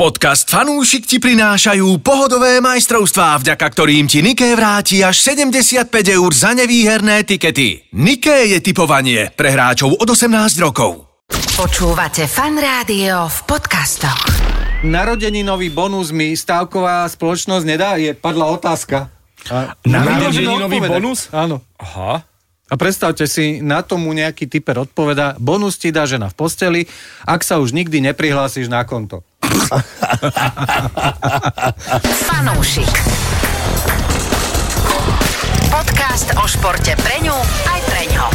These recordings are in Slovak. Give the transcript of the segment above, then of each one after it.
Podcast Fanúšik ti prinášajú pohodové majstrovstvá, vďaka ktorým ti Niké vráti až 75 eur za nevýherné tikety. Niké je typovanie pre hráčov od 18 rokov. Počúvate Fan Rádio v podcastoch. Narodeninový bonus mi stávková spoločnosť nedá? Je padla otázka. A Narodeninový bonus? Áno. Aha. A predstavte si, na tomu nejaký typer odpoveda, bonus ti dá žena v posteli, ak sa už nikdy neprihlásiš na konto. Fanúšik. Podcast o športe pre ňu aj pre ňo.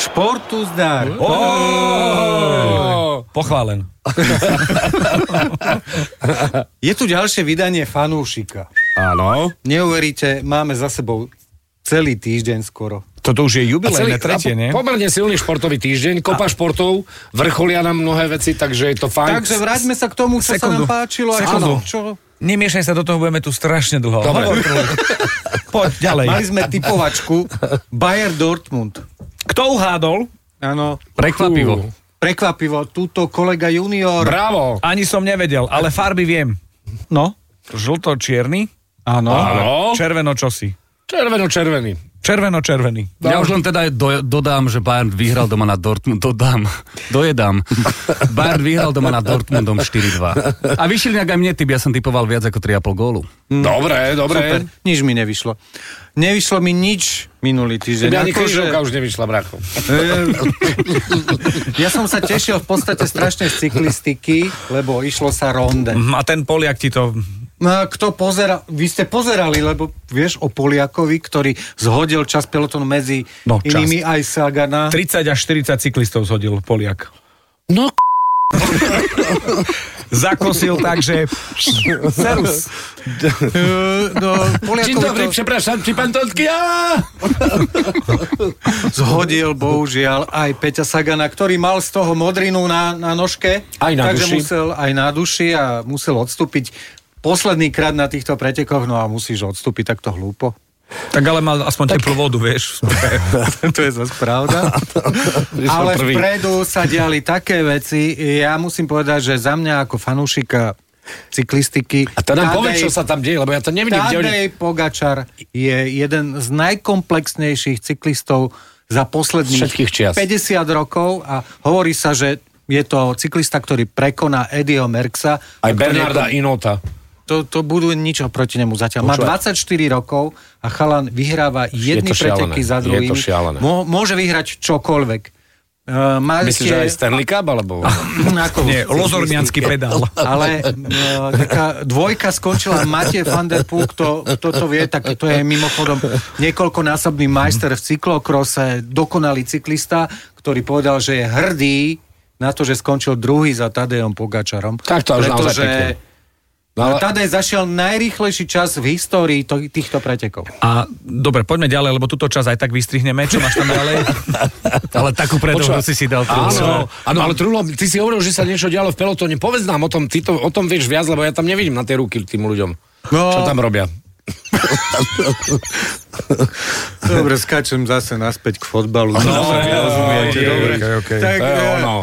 Športu zdar. Oh, pochválen. Je tu ďalšie vydanie fanúšika. Áno. Neuveríte, máme za sebou celý týždeň skoro. Toto už je A jubilejné tretie, a nie? po- Pomerne silný športový týždeň, kopa športov, vrcholia nám mnohé veci, takže je to fajn. Takže vráťme sa k tomu, čo sa Sekundu. nám páčilo. A Sekundu. čo? Nemiešaj sa do toho, budeme tu strašne dlho. Dobre. Hovor, Poď ďalej. Mali sme typovačku Bayer Dortmund. Kto uhádol? Áno, Prekvapivo. prekvapivo, túto kolega junior. Bravo. Ani som nevedel, ale farby viem. No, Žlto-čierny áno. Áno. červeno čosi. Červeno-červený. Červeno-červený. Ja už len teda do, dodám, že Bayern vyhral doma na Dortmund, dodám, dojedám. Bayern vyhral doma na Dortmundom 4-2. A vyšiel nejak aj mne typ, ja som typoval viac ako 3,5 gólu. Dobre, dobre. Super, nič mi nevyšlo. Nevyšlo mi nič minulý týždeň. Tebe ani križovka už nevyšla, bracho. ja som sa tešil v podstate strašne z cyklistiky, lebo išlo sa ronde. Mhm, A ten Poliak ti to... No, kto pozera, vy ste pozerali, lebo vieš o Poliakovi, ktorý zhodil čas pelotonu medzi No, čas. inými aj Sagana. 30 až 40 cyklistov zhodil Poliak. No, Zakosil tak, že... Serus. No, Poliakovi dobry, to przepraszam, pan Totki? A! zhodil, bohužiaľ, aj Peťa Sagana, ktorý mal z toho modrinu na, na nožke. Aj na takže duši. musel aj na duši a musel odstúpiť posledný krát na týchto pretekoch, no a musíš odstúpiť takto hlúpo. Tak ale mal aspoň teplú vodu, vieš. to je zase pravda. Ale prvý. vpredu sa diali také veci, ja musím povedať, že za mňa ako fanúšika cyklistiky... A to nám Tadej- povedz, čo sa tam deje, lebo ja to nevidím. Kde oni... Tadej Pogačar je jeden z najkomplexnejších cyklistov za posledných Všetkých čias. 50 rokov a hovorí sa, že je to cyklista, ktorý prekoná Eddieho Merksa. Aj Bernarda nie- Inota. To, to budú nič proti nemu zatiaľ. Má Počúvaj. 24 rokov a chalan vyhráva jedny to preteky za Je druhým. to šialené. Mô, môže vyhrať čokoľvek. Uh, mali Myslíš, že aj Stanley Cup, alebo... Ako Nie, lozormiansky pedál. ale uh, taká dvojka skončila Matej van der Poel, kto, kto to vie, tak to je mimochodom niekoľkonásobný majster v cyklokrose, dokonalý cyklista, ktorý povedal, že je hrdý na to, že skončil druhý za Tadejom Pogačarom. Tak to už naozaj pretože pekne. No ale- Tadej zašiel najrýchlejší čas v histórii to, týchto pretekov. A dobre, poďme ďalej, lebo túto čas aj tak vystrihneme. Čo máš tam ďalej? Ale takú Počúvaj. si si dal. tú- Áno, áno, ale Trulo, ty si hovoril, že sa niečo dialo v pelotóne. Povedz nám o tom, ty to, o tom vieš viac, lebo ja tam nevidím na tie ruky tým ľuďom. No. Čo tam robia? Dobre, skáčem zase naspäť k fotbalu. No, dobre. okej, okej. Tak, To je eh, ono.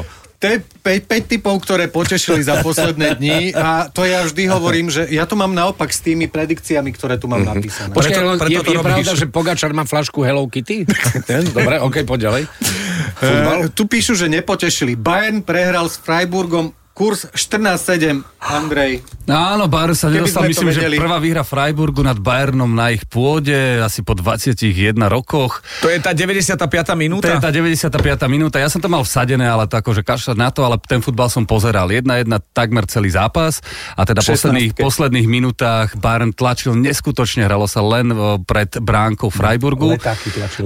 To je 5, typov, ktoré potešili za posledné dni a to ja vždy hovorím, že ja to mám naopak s tými predikciami, ktoré tu mám napísané. Počkaj, Preto- preto je, to je robíš. pravda, že Pogačar má flašku Hello Kitty? Ten? Dobre, ok, poď ďalej. Eh, tu píšu, že nepotešili. Bayern prehral s Freiburgom kurz 14-7. Andrej. Áno, Bayern sa nedostal, to myslím, že prvá výhra Freiburgu nad Bayernom na ich pôde, asi po 21 rokoch. To je tá 95. To minúta? je tá 95. minúta. Ja som to mal vsadené, ale to akože kašľať na to, ale ten futbal som pozeral. Jedna jedna takmer celý zápas a teda v posledných, 16. posledných minútach Bayern tlačil neskutočne, hralo sa len o, pred bránkou Freiburgu.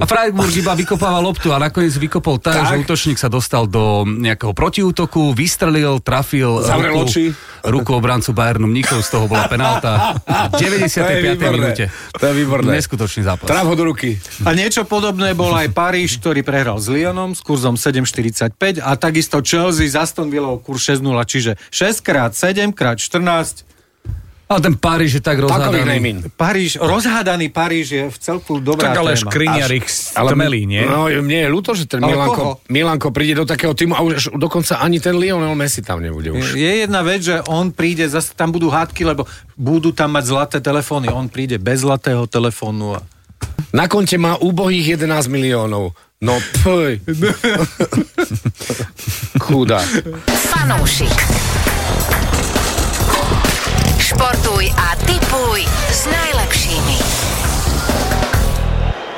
A Freiburg iba vykopával loptu a nakoniec vykopol tak, že útočník sa dostal do nejakého protiútoku, vystrelil, trafil Zavrel ruku, oči. ruku obrancu Bayernu Mníchov, z toho bola penálta. V 95. minúte. To je výborné. Neskutočný zápas. Tráv ho do ruky. A niečo podobné bol aj Paríž, ktorý prehral s Lyonom s kurzom 7,45 a takisto Chelsea s Aston Villou kurz 6,0, čiže 6 krát 7 krát 14 Ale ten Paríž je tak Takový rozhádaný. Paríž, rozhádaný Paríž je v celku dobrá Tak ale téma. škriniar ich stmelí, nie? No, mne je ľúto, že ten Ale Milanko, koho? Milanko príde do takého týmu a už dokonca ani ten Lionel Messi tam nebude už. Je jedna vec, že on príde, zase tam budú hádky, lebo budú tam mať zlaté telefóny. On príde bez zlatého telefónu. A... Na konte má úbohých 11 miliónov. No poj. Chudá. Fanúšik. Športuj a tipuj s najlepšími.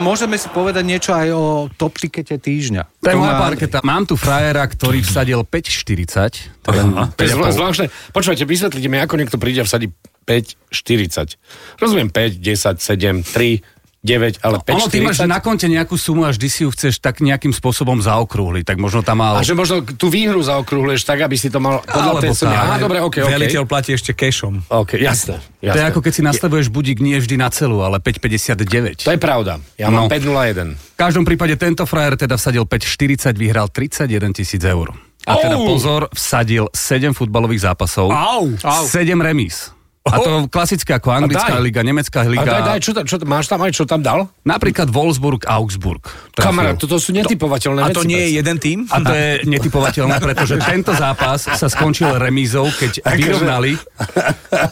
Môžeme si povedať niečo aj o top tikete týždňa. To je To moja parketa. Mám tu frajera, ktorý vsadil 5,40. Teda To je zvláštne. Počúvajte, vysvetlite mi, ako niekto príde a vsadí 5, 40. Rozumiem 5, 10, 7, 3, 9, ale 5, Ono, ty máš 40. na konte nejakú sumu a vždy si ju chceš tak nejakým spôsobom zaokrúhliť, tak možno tam mal... A že možno tú výhru zaokrúhleš tak, aby si to mal podľa tej sumy. Aha, dobre, OK, OK. Veliteľ platí ešte cashom. OK, jasné. jasné. To je ako keď si nastavuješ budík nie vždy na celú, ale 5,59. To je pravda. Ja No. mám 5,01. V každom prípade tento frajer teda vsadil 5,40, vyhral 31 tisíc eur. A teda pozor, vsadil 7 futbalových zápasov, Au! Au. 7 remíz. A to klasické ako anglická liga, nemecká A liga. daj, daj, čo, tam- čo, máš tam aj, čo tam dal? Napríklad Wolfsburg, Augsburg. Kamarát, toto sú netypovateľné A veci. to nie je jeden tým? A to je netypovateľné, pretože tento zápas sa skončil remízou, keď vyrovnali...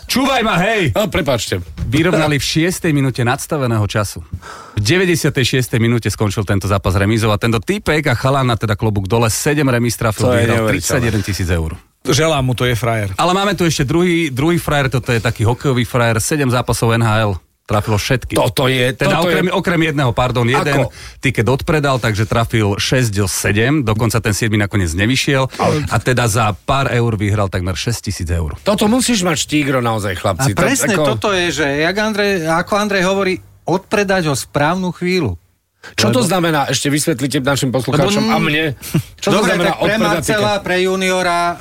Čúvaj ma, hej! No, prepáčte. Vyrovnali v 6. minúte nadstaveného času. V 96. minúte skončil tento zápas remízou a tento typek a chalán na teda klobúk dole 7 remíz trafil, To je vyhral neuveriteľné. 31 tisíc eur. Želám mu, to je frajer. Ale máme tu ešte druhý, druhý frajer, toto je taký hokejový frajer, 7 zápasov NHL, trafilo všetky. Toto je... Teda toto okrem, je... okrem jedného, pardon, jeden Ako? tiket odpredal, takže trafil 6 do 7, dokonca ten 7 nakoniec nevyšiel a teda za pár eur vyhral takmer 6 tisíc eur. Toto musíš mať štígro naozaj, A chlapci. To- presne ako- toto je, že jak Andrej, ako Andrej hovorí, odpredať ho správnu chvíľu. Čo to znamená? Ešte vysvetlite našim poslucháčom Lebo- a mne. Čo to Dobre, znamená tak pre Marcela, pre juniora, uh,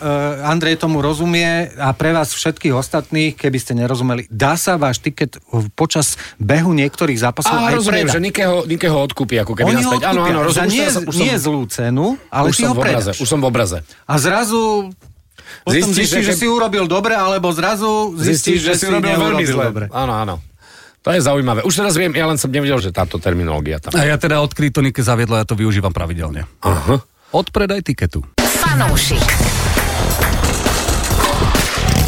Andrej tomu rozumie a pre vás všetkých ostatných, keby ste nerozumeli, dá sa váš tiket v- počas behu niektorých zápasov Á, aj rozumiem, predať. že Nikeho, Nikeho odkúpi, ako keby Oni naspäť. Áno, áno, rozumiem. nie, som- už som- nie zlú cenu, ale už ty som ho v obraze, predáš. už som v obraze. A zrazu potom Zistíš, zistíš, že že, si urobil dobre, alebo zrazu zistíš, že, si urobil veľmi zle. dobre. Áno, áno. To je zaujímavé. Už teraz viem, ja len som nevedel, že táto terminológia tam. A ja teda odkryť to Nike zaviedlo, ja to využívam pravidelne. Aha. Odpredaj tiketu. Fanúšik.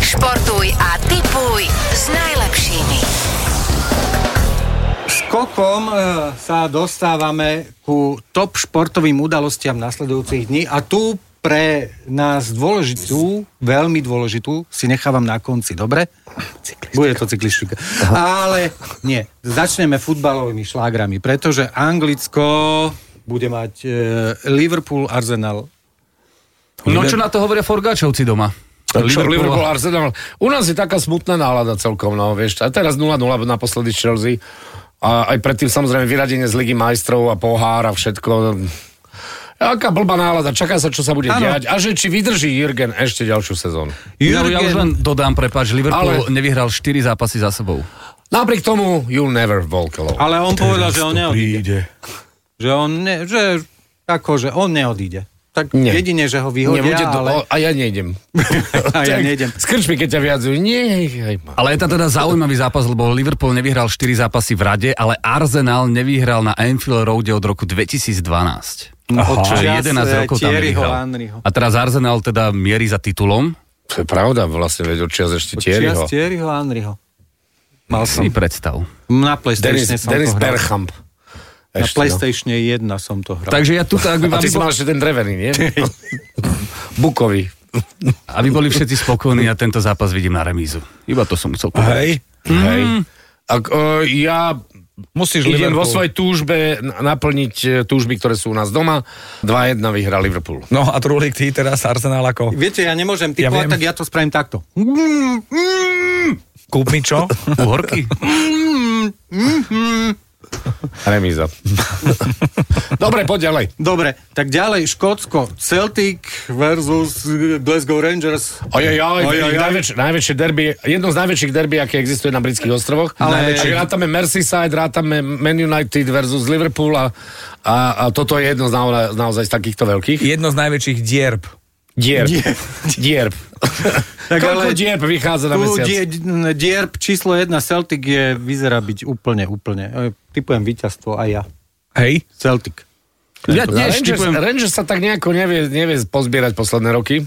Športuj a tipuj s najlepšími. Skokom e, sa dostávame ku top športovým udalostiam nasledujúcich dní a tu pre nás dôležitú, veľmi dôležitú, si nechávam na konci, dobre? Bude to cyklistika. Ale nie, začneme futbalovými šlágrami, pretože Anglicko bude mať e, Liverpool, Arsenal. No čo na to hovoria Forgáčovci doma? Čo, Liverpool, Arsenal. U nás je taká smutná nálada celkom, no vieš. A teraz 0-0 naposledy Chelsea. A aj predtým samozrejme vyradenie z Ligy majstrov a pohár a všetko. Aká blbá nálada, čaká sa, čo sa bude Áno. diať. A že či vydrží Jürgen ešte ďalšiu sezónu. Ja, ja už len Jürgen, dodám, prepáč, Liverpool Ale- nevyhral 4 zápasy za sebou. Napriek tomu, you'll never walk alone. ale on povedal, že on neodíde. Že on, ne, že, akože on neodíde. Tak Nie. jedine, že ho vyhodia, Nebude to, ale... a ja nejdem. A ja nejdem. Skrč mi, keď ťa vyjadzujú. Nie, ma. Ale je to teda zaujímavý zápas, lebo Liverpool nevyhral 4 zápasy v rade, ale Arsenal nevyhral na Anfield Roade od roku 2012. Od Čiže čias, 11 eh, rokov tam Thierryho nevyhral. A teraz Arsenal teda mierí za titulom. To je pravda, vlastne veď od čias ešte Čias Thierryho. Thierryho Henryho. Mal som. Si predstav. Na PlayStation som Denis to hral. Bergkamp. Na Ešte, no. PlayStation 1 som to hral. Takže ja tu, ak by, A ty si mal ešte ten drevený, nie? Bukový. aby boli všetci spokojní a tento zápas vidím na remízu. Iba to som chcel povedať. Hej. Hej. Ak, o, ja Musíš idem Liverpool. vo svojej túžbe naplniť e, túžby, ktoré sú u nás doma. 2-1 vyhrá Liverpool. No a Trulík, ty teraz Arsenal ako? Viete, ja nemôžem Ja typovať, viem. tak ja to spravím takto. Kúp mi čo? Uhorky? Remíza. Dobre, poď ďalej. Dobre, tak ďalej Škótsko. Celtic versus Glasgow Rangers. Ojojoj, Ojojoj. ojoj, najväčšie, najväčšie derby, jedno z najväčších derby, aké existuje na britských ostrovoch. Ale- Čiže rátame Merseyside, rátame Man United versus Liverpool a, a, a toto je jedno z naozaj, naozaj z takýchto veľkých. Jedno z najväčších dierb. Dierb. Dierb. Dierb. Tak Koľko ale- dierb vychádza na Tu mesiac? die, dierb číslo jedna Celtic je, vyzerá byť úplne, úplne. E, Typujem víťazstvo aj ja. Hej. Celtic. Ja tiež Rangers, typujem... Rangers sa tak nejako nevie, nevie pozbierať posledné roky.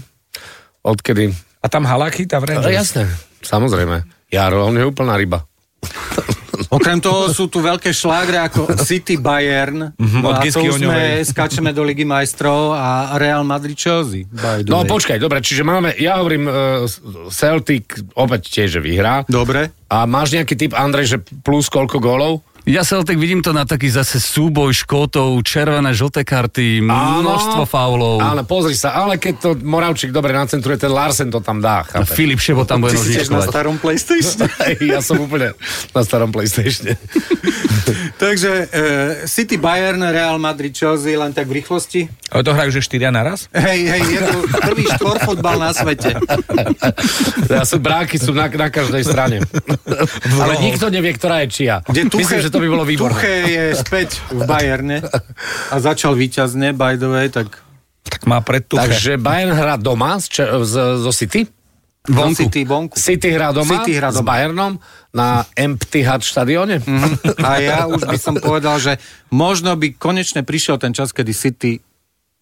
Odkedy? A tam Halak chytá v No, Rangers. jasné, samozrejme. Jaro, on je úplná ryba. Okrem toho sú tu veľké šlágre ako City Bayern. No Od a to Gisky sme skáčeme do Ligy majstrov a Real Madrid Chelsea. No počkaj, dobre, čiže máme, ja hovorím, uh, Celtic opäť tiež, že vyhrá. Dobre. A máš nejaký typ, Andrej, že plus koľko gólov? Ja Celtic vidím to na taký zase súboj škótov, červené, žlté karty, množstvo faulov. Áno, pozri sa, ale keď to Moravčík dobre nacentruje, ten Larsen to tam dá, A chápeš? Filip Šebo tam bude tiež na starom PlayStation. ja som úplne na starom PlayStatione. Takže uh, City Bayern, Real Madrid Chelsea len tak v rýchlosti. Ale to hrajú, že štyria naraz? Hej, hej, je to prvý štvorfotbal na svete. Ja sú bráky sú na, na každej strane. Ale nikto nevie, ktorá je čia. Kde Myslím, že to by bolo výborné. Tuche je späť v Bayerne a začal víťazne, by the way, tak Tak má pred tuche. Takže Bayern hrá doma z, Če- z, zo City. Vonku. City vonku. City hrá doma, City hrá s doma. Bayernom na Empty Hut štadióne. A ja už by som povedal, že možno by konečne prišiel ten čas, kedy City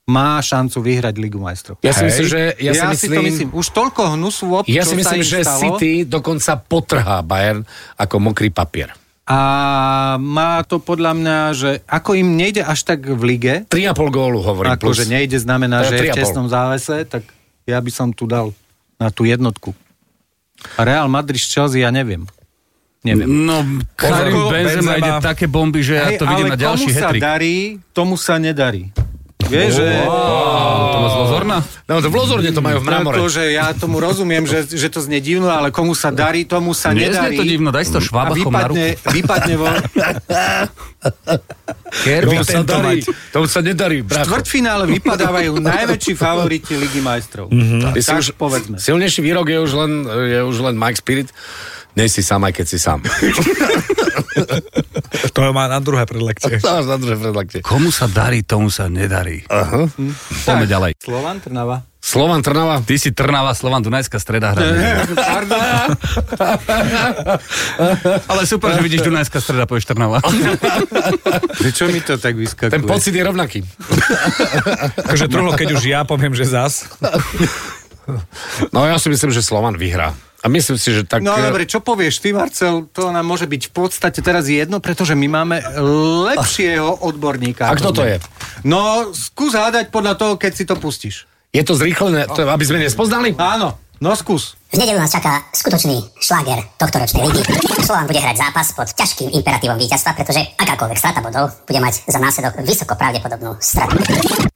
má šancu vyhrať Ligu majstrov. Ja si Hej. myslím, že... Ja, Ja, si, si to myslím, myslím. Už toľko hnusu, ob, ja čo si myslím, sa im že stalo. City dokonca potrhá Bayern ako mokrý papier. A má to podľa mňa, že ako im nejde až tak v lige, 3,5 gólu hovorím. ako že nejde znamená, To že je v 3,5. tesnom závese, tak ja by som tu dal na tú jednotku. A Real Madrid z Chelsea, ja neviem. Neviem. No, Karim Benzema Benzema- ide také bomby, že ja Hej, to vidím na ďalší komu sa hetrik. darí, tomu sa nedarí. Vieš, že... Tomáš Lozorna? No to v Lozorne to majú v mramore. Akože ja tomu rozumiem, že, že to znie divno, ale komu sa darí, tomu sa Nie nedarí. je to divno, daj si to a švábachom na ruku. vypadne, vypadne vo Tomu sa darí. Tomu sa nedarí, bracho. štvrťfinále vypadávajú najväčší favoriti Ligy majstrov. Ty Tak, si tak už, povedzme. Silnejší výrok je už len, je už len Mike Spirit. Nej si sám, aj keď si sám. To má na druhé predlekcie. To máš na druhé predlakte. Komu sa darí, tomu sa nedarí. Aha. Poďme ďalej. Slovan Trnava. Slovan Trnava. Ty si Trnava, Slovan, Dunajská streda hra. Ale super, že vidíš Dunajská streda, povieš Trnava. Čo mi to tak vyskakuje? Ten pocit je rovnaký. Takže truhlo, keď už ja poviem, že zas. No ja si myslím, že Slovan vyhrá. A myslím si, že tak... No dobre, čo povieš ty, Marcel? To nám môže byť v podstate teraz jedno, pretože my máme lepšieho odborníka. A kto to je? No, skús hádať podľa toho, keď si to pustíš. Je to zrýchlené, to, aby sme nespoznali? Áno, no skús. V nedelu nás čaká skutočný šláger tohto ročnej ligy. Slovan bude hrať zápas pod ťažkým imperatívom víťazstva, pretože akákoľvek strata bodov bude mať za následok vysoko pravdepodobnú stratu.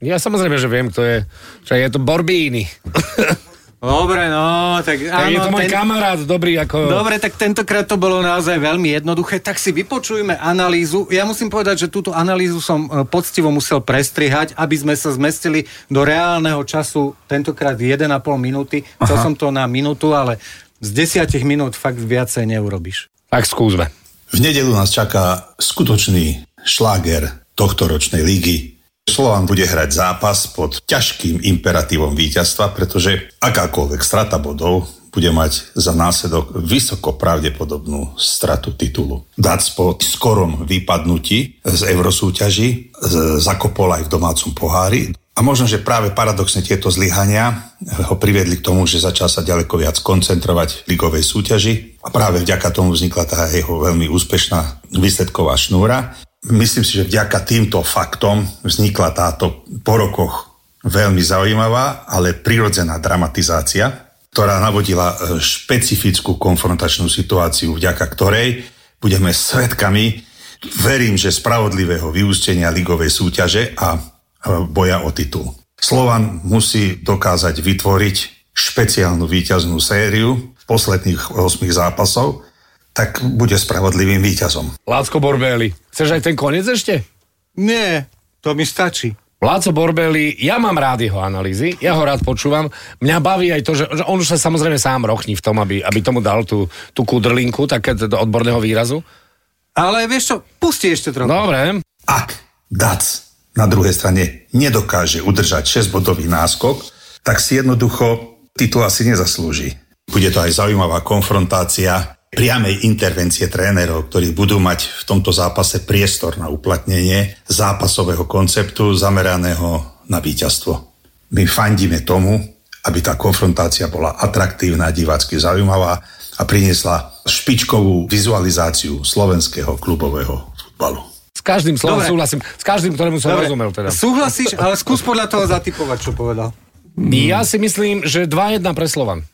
Ja samozrejme, že viem, kto je. Čo je to Borbíny. Dobre, no, tak Áno, je to môj ten... kamarát, dobrý ako... Dobre, tak tentokrát to bolo naozaj veľmi jednoduché, tak si vypočujme analýzu. Ja musím povedať, že túto analýzu som e, poctivo musel prestrihať, aby sme sa zmestili do reálneho času, tentokrát 1,5 minúty. Chcel som to na minútu, ale z 10 minút fakt viacej neurobiš. Tak skúsme. V nedelu nás čaká skutočný šláger tohto ročnej lígy. Slovan bude hrať zápas pod ťažkým imperatívom víťazstva, pretože akákoľvek strata bodov bude mať za následok vysoko pravdepodobnú stratu titulu. Dac po skorom vypadnutí z eurosúťaží zakopol aj v domácom pohári. A možno, že práve paradoxne tieto zlyhania ho priviedli k tomu, že začal sa ďaleko viac koncentrovať v ligovej súťaži a práve vďaka tomu vznikla tá jeho veľmi úspešná výsledková šnúra. Myslím si, že vďaka týmto faktom vznikla táto po rokoch veľmi zaujímavá, ale prirodzená dramatizácia, ktorá navodila e, špecifickú konfrontačnú situáciu, vďaka ktorej budeme svetkami, verím, že spravodlivého vyústenia ligovej súťaže a e, boja o titul. Slovan musí dokázať vytvoriť špeciálnu víťaznú sériu posledných 8 zápasov, tak bude spravodlivým víťazom. Lácko Borbeli. Chceš aj ten koniec ešte? Nie, to mi stačí. Láco Borbeli, ja mám rád jeho analýzy, ja ho rád počúvam. Mňa baví aj to, že, že on už sa samozrejme sám rochní v tom, aby, aby tomu dal tú, tú kudrlinku, také do odborného výrazu. Ale vieš čo, pusti ešte trochu. Dobre. Ak Dac na druhej strane nedokáže udržať 6-bodový náskok, tak si jednoducho titul asi nezaslúži. Bude to aj zaujímavá konfrontácia priamej intervencie trénerov, ktorí budú mať v tomto zápase priestor na uplatnenie zápasového konceptu zameraného na víťazstvo. My fandíme tomu, aby tá konfrontácia bola atraktívna, divácky zaujímavá a priniesla špičkovú vizualizáciu slovenského klubového futbalu. S každým slovom Dobre. súhlasím, s každým, ktorému som Dobre, rozumel teda. Súhlasíš, ale skús podľa toho zatypovať, čo povedal. Ja si myslím, že 2-1 pre Slovan.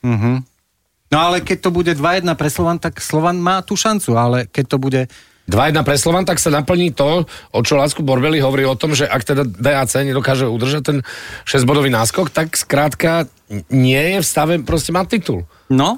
No ale keď to bude 2-1 pre Slovan, tak Slovan má tú šancu, ale keď to bude... 2-1 pre Slovan, tak sa naplní to, o čo Lacko Borbeli hovorí o tom, že ak teda DAC nedokáže udržať ten 6-bodový náskok, tak skrátka nie je v stave proste mať titul. No,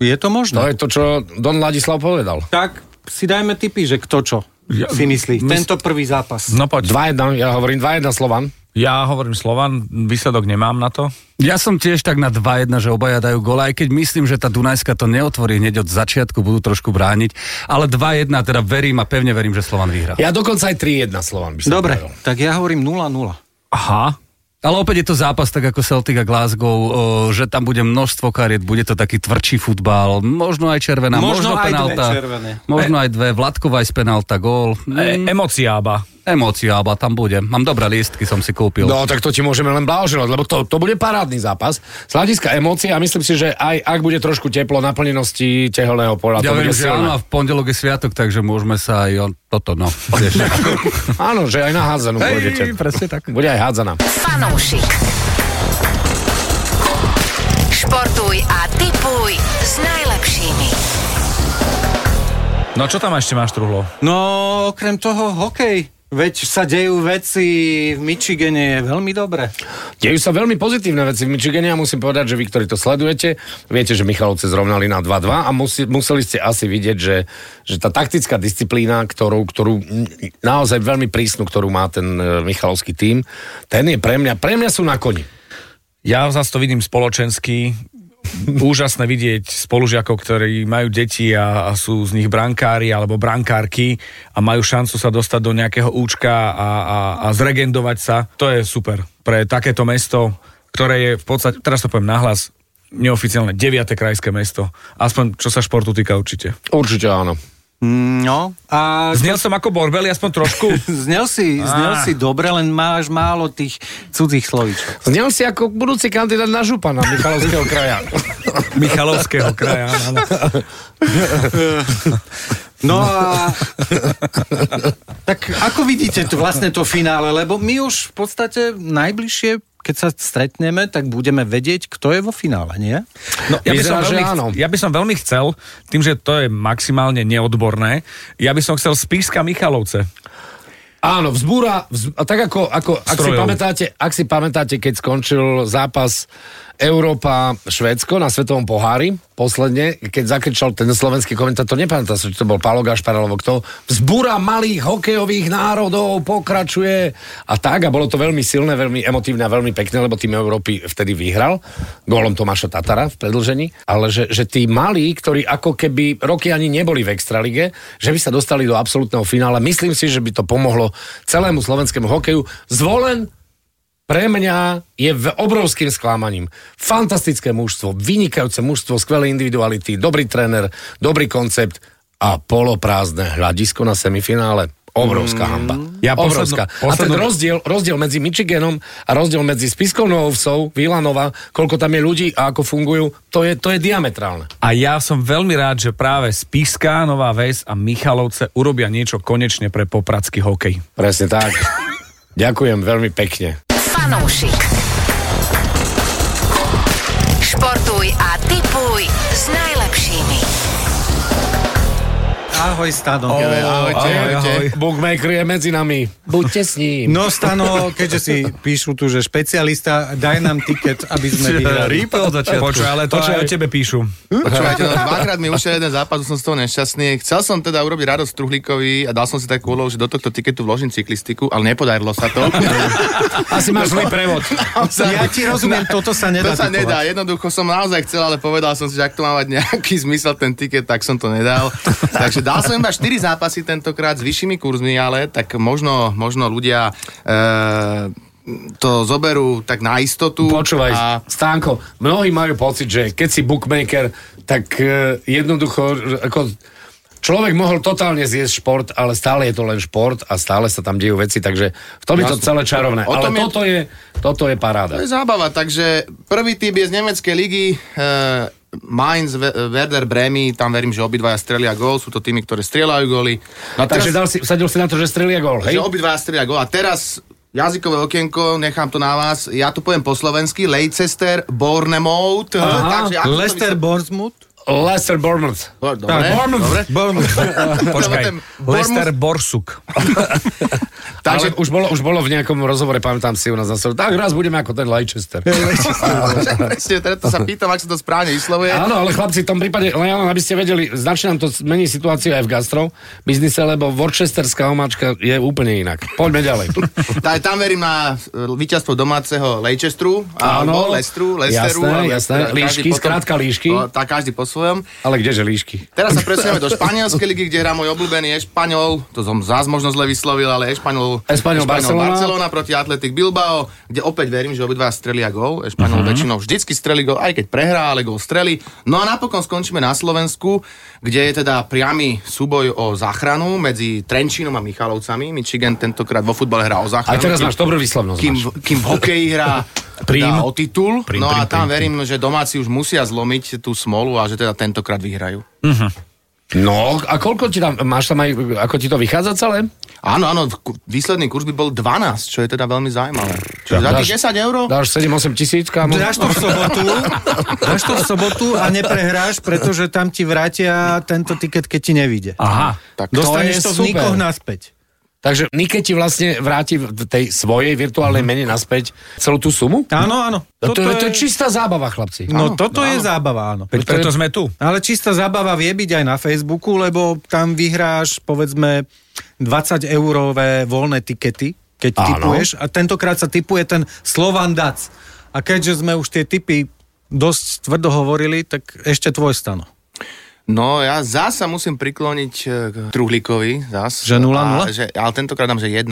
je to To možné. je to, čo Don Ladislav povedal. Tak si dajme tipy, že kto čo Ja- si myslí. mys- Tento prvý zápas. No poď. 2-1, ja hovorím 2-1 Slovan. Ja hovorím Slovan, výsledok nemám na to. Ja som tiež tak na 2-1, že obaja dajú gól, aj keď myslím, že tá Dunajska to neotvorí hneď od začiatku, budú trošku brániť, ale 2-1, teda verím a pevne verím, že Slovan vyhrá. Ja dokonca aj 3-1 Slovan by som Dobre, povedal. tak ja hovorím 0-0. Aha. Ale opäť je to zápas tak ako Celtic a Glasgow, o, že tam bude množstvo kariet, bude to taký tvrdší futbal, možno aj červená, Možno možno, aj dve penálta, červené. možno aj dve, Vladkova aj z penálta, gól. E, Mm, emociába. Emócia, alebo tam bude. Mám dobré lístky, som si kúpil. No, tak to ti môžeme len blahoželať, lebo to, to bude parádny zápas. Z hľadiska emócií a myslím si, že aj ak bude trošku teplo naplnenosti tehelného pola, ja to viem, bude že áno, v pondelok je sviatok, takže môžeme sa aj o toto, no. Áno, že aj na hádzanú pôjdete. presne tak. Bude aj hádzaná. Fanúšik. Športuj a tipuj s najlepšími. No čo tam ešte máš, Truhlo? No, okrem toho, hokej. Veď sa dejú veci v Michigane je veľmi dobre. Dejú sa veľmi pozitívne veci v Michigane a musím povedať, že vy, ktorí to sledujete, viete, že Michalovce zrovnali na 2-2 a musí, museli ste asi vidieť, že, že tá taktická disciplína, ktorú, ktorú naozaj veľmi prísnu, ktorú má ten e, Michalovský tím, ten je pre mňa, pre mňa sú na koni. Ja zase to vidím spoločensky. Úžasné vidieť spolužiakov, ktorí majú deti a, a sú z nich brankári alebo brankárky a majú šancu sa dostať do nejakého účka a, a, a zregendovať sa. To je super pre takéto mesto, ktoré je v podstate, teraz to poviem nahlas, neoficiálne 9. krajské mesto. Aspoň čo sa športu týka určite. Určite áno. No, a Znel som ako Borbeli aspoň trošku. znel si, znel si dobre, len máš málo tých cudzích slovíčok. Znel si ako budúci kandidát na župana Michalovského kraja. Michalovského kraja. áno. No a... tak ako vidíte to, vlastne to finále? Lebo my už v podstate najbližšie, keď sa stretneme, tak budeme vedieť, kto je vo finále, nie? No, ja, by som veľmi, áno. ja by som veľmi chcel, tým, že to je maximálne neodborné, ja by som chcel Spišska Michalovce. Áno, vzbúra, vz, a tak ako, ako ak, si pamätáte, ak si pamätáte, keď skončil zápas Európa-Švédsko na Svetovom pohári, posledne, keď zakričal ten slovenský komentátor, nepamätá sa, či to bol Pálo Gašpar, alebo kto, vzbúra malých hokejových národov pokračuje. A tak, a bolo to veľmi silné, veľmi emotívne a veľmi pekné, lebo tým Európy vtedy vyhral, gólom Tomáša Tatara v predlžení, ale že, že tí malí, ktorí ako keby roky ani neboli v Extralige, že by sa dostali do absolútneho finále, myslím si, že by to pomohlo celému slovenskému hokeju. Zvolen pre mňa je v obrovským sklamaním. Fantastické mužstvo, vynikajúce mužstvo, skvelé individuality, dobrý tréner, dobrý koncept a poloprázdne hľadisko na semifinále. Obrovská hamba. Ja Obrovská. poslednú- A ten poslednú- rozdiel, rozdiel medzi Michiganom a rozdiel medzi Spiskou Novou Vilanova, koľko tam je ľudí a ako fungujú, to je, to je diametrálne. A ja som veľmi rád, že práve Spišská, Nová Ves a Michalovce urobia niečo konečne pre popradský hokej. Presne tak. Ďakujem veľmi pekne. Fanúšik. Športuj a tipuj s najlepšími. Ahoj, Stano. Ahojte, ahojte. Bookmaker je medzi nami. Buďte s ním. No, Stano, keďže si píšu tu, že špecialista, daj nám tiket, aby sme vyhrali. Od začiatku. Počuj, ale to aj o tebe píšu. Počúvajte, no, dvakrát mi ušiel jeden zápas, už som z toho nešťastný. Chcel som teda urobiť radosť Truhlíkovi a dal som si takú úlohu, že do tohto tiketu vložím cyklistiku, ale nepodarilo sa to. Asi máš zlý prevod. Ja ti rozumiem, toto sa nedá To sa nedá, jednoducho som naozaj chcel, ale povedal som si, že ak to má mať nejaký zmysel ten tiket, tak som to nedal. Takže dal som iba 4 zápasy tentokrát s vyššími kurzmi, ale tak možno, možno ľudia e, to zoberú tak na istotu. Počúvaj, A. Stánko, mnohí majú pocit, že keď si bookmaker, tak uh, jednoducho, ako, človek mohol totálne zjesť šport, ale stále je to len šport a stále sa tam dejú veci, takže v tom je to celé čarovné. Ale je- toto je, toto je to paráda. je zábava, takže prvý typ je z nemeckej ligy. Uh, Mainz, Werder Bremy, tam verím, že obidvaja strelia gól, sú to týmy, ktoré strieľajú góly. No a Takže dal si, sadil si na to, že strelia gól, hej? Že obidvaja strelia gól. A teraz jazykové okienko, nechám to na vás. Ja to poviem po slovensky. Leicester, Bournemouth. Aha, Takže Lester vyslo- Bournemouth. Leicester Bournemouth. Bo- Dobre, Bournemouth. dobre. Bournemouth. Počkaj, Lester Borsuk. Takže už bolo, už bolo v nejakom rozhovore, pamätám si u nás na tak raz budeme ako ten Leicester. Presne, preto sa pýtam, ak sa to správne vyslovuje. Áno, ale chlapci, v tom prípade, len aby ste vedeli, značne nám to mení situáciu aj v gastro biznise, lebo Worcesterská omáčka je úplne inak. Poďme ďalej. Tá, tam verím na e, víťazstvo domáceho Leicesteru, Áno. alebo Lesteru, Lesteru. Jasné, jasné. každý Líšky, skrátka líšky. Tak každý po svojom. Ale kdeže líšky? Teraz sa presunieme do španielskej ligy, kde hrá môj obľúbený Ešpaňol, to som zás možno zle vyslovil, ale Ešpaňol, Espanyol Barcelona. Barcelona proti Atletic Bilbao, kde opäť verím, že obidva strelia gól. Ešpaňol uh-huh. väčšinou vždycky strelí gól, aj keď prehrá, ale gól strelí. No a napokon skončíme na Slovensku, kde je teda priamy súboj o záchranu medzi Trenčínom a Michalovcami. Michigan tentokrát vo futbale hrá o záchranu. Aj teraz máš dobrú výslovnosť. kým, kým v hokeji hrá Prím. teda o titul. Prím, no a prím, tam prím, verím, že domáci už musia zlomiť tú smolu a že teda tentokrát vyhrajú. No, a koľko ti tam, máš tam aj, ako ti to vychádza celé? Áno, áno, výsledný kurz by bol 12, čo je teda veľmi zaujímavé. Čiže za tých 10 eur? Dáš 7-8 tisíc, kámo? Dáš to v sobotu, dáš to v sobotu a neprehráš, pretože tam ti vrátia tento tiket, keď ti nevíde. Aha, Tak to Dostaneš je to, v super. nikoch naspäť. Takže Nike ti vlastne vráti v tej svojej virtuálnej mene naspäť celú tú sumu? Áno, áno. No to, je, to je čistá zábava, chlapci. No toto je zábava, áno. Veď preto sme tu. Ale čistá zábava vie byť aj na Facebooku, lebo tam vyhráš, povedzme, 20 eurové voľné tikety, keď Áno. typuješ. A tentokrát sa typuje ten Slovan Dac. A keďže sme už tie typy dosť tvrdo hovorili, tak ešte tvoj stano. No ja zás sa musím prikloniť e, k Truhlíkovi. Zás. Že 0:0? A, že, ale tentokrát dám, že 1-1.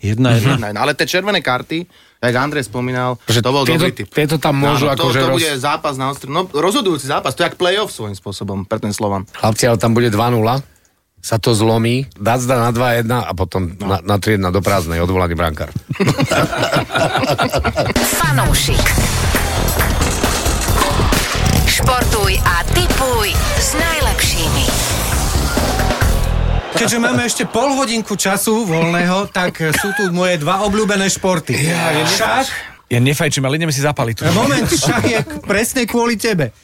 Jedna, jedna. 1-1. Ale tie červené karty, jak Andrej spomínal, Že to bol tieto- dobrý typ. tieto tam môžu Áno, to, akože to roz- bude zápas na ostru. No rozhodujúci zápas, to je jak playoff svojím spôsobom pre ten Slovan. Chlapci, ale tam bude 2-0, sa to zlomí, dá zda na 2-1 a potom na, na 3-1 do prázdnej, odvolaný brankár. Fanúšik. Športuj a tipuj s najlepšími. Keďže máme ešte pol hodinku času voľného, tak sú tu moje dva obľúbené športy. Šach, Ja nefajčím, ale ideme si zapaliť tu. moment, šach je presne kvôli tebe.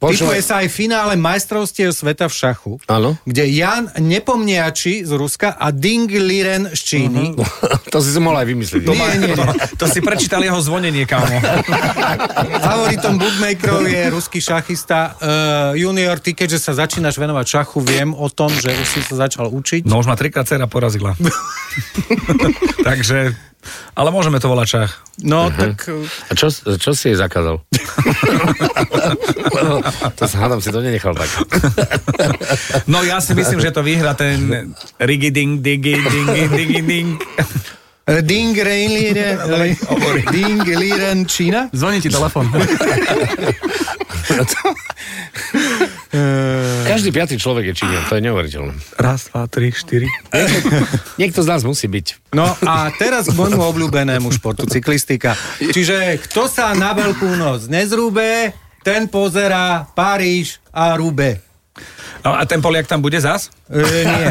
Počúvaj. Typuje sa aj finále majstrovstiev sveta v šachu, Áno. kde Jan Nepomniači z Ruska a Ding Liren z Číny. to si si mohol aj vymyslieť. Nie, nie, nie. To si prečítal jeho zvonenie, kámo. Favoritom bookmakerov je ruský šachista uh, junior. Ty, keďže sa začínaš venovať šachu, viem o tom, že už si sa začal učiť. No už ma trikrát dcera porazila. Takže, ale môžeme to volať šach. No, tak uh, A čo, čo si jej zakázal? to sa hádam, si to nenechal tak. No ja si myslím, že to vyhra ten Rigi Ding Digi Dingi Digi Ding. Eh, Ding Liren, Ding Liren Čína. Zvoní ti telefon. Každý piatý človek je Číňan, to je neuveriteľné. Raz, dva, tri, štyri. Niekto z nás musí byť. No a teraz k môjmu obľúbenému športu, cyklistika. Čiže kto sa na Veľkú noc nezrúbe, ten pozera Paríž a Rube. No a ten Poliak tam bude zas? E, nie,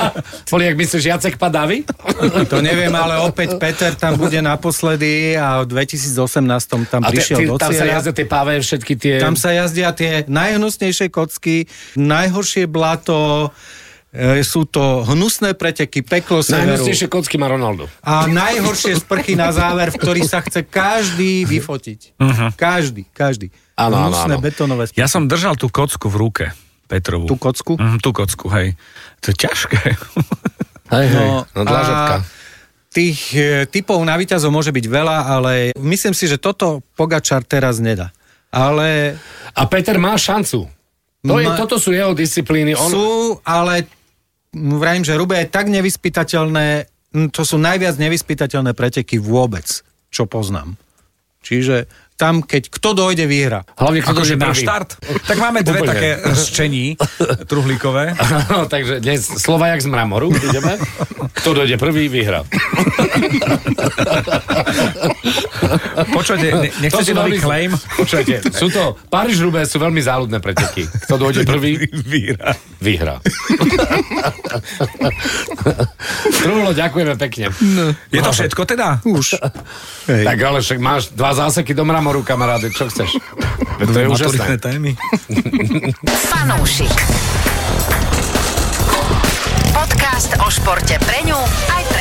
Poliak, myslíš Jacek Padavy? to neviem, ale opäť Peter tam bude naposledy a v 2018 tam A prišiel ty, do tam sa jazdia tie páve, všetky tie... Tam sa jazdia tie najhnusnejšie kocky, najhoršie blato, e, sú to hnusné preteky, peklo severu Najhnusnejšie kocky má Ronaldo. a najhoršie sprchy na záver, v ktorých sa chce každý vyfotiť. Každý, každý. Áno, áno, Hnusné áno. betonové sprchy. Ja som držal tú kocku v ruke, Petrovú. Tú kocku? Mm, tú kocku, hej. To je ťažké. Hej, hej, No, no, dlažatka. a tých e, typov na výťazov môže byť veľa, ale myslím si, že toto Pogačar teraz nedá. Ale A Peter má šancu. To je, Ma- toto sú jeho disciplíny. On, sú, ale vrajím, že Rube je tak nevyspytateľné, to sú najviac nevyspytateľné preteky vôbec. čo poznám. Čiže tam, keď kto dojde, vyhra. Hlavne, kto dojde na štart. Tak máme dve Úplne. také rščení truhlíkové. No, takže dnes slova jak z mramoru ideme. Kto dojde prvý, vyhrá. Počujete, ne, nechcete sú nový veľmi- claim? Počujete, sú to, Paríž Rubé sú veľmi záľudné preteky. Kto dojde prvý, Víra. vyhrá. Truhlo, ďakujeme pekne. Je to všetko teda? Už. Tak ale však máš dva záseky do mramoru, kamaráde, čo chceš? To je úžasné. témy. Fanúšik. Podcast o športe pre ňu aj.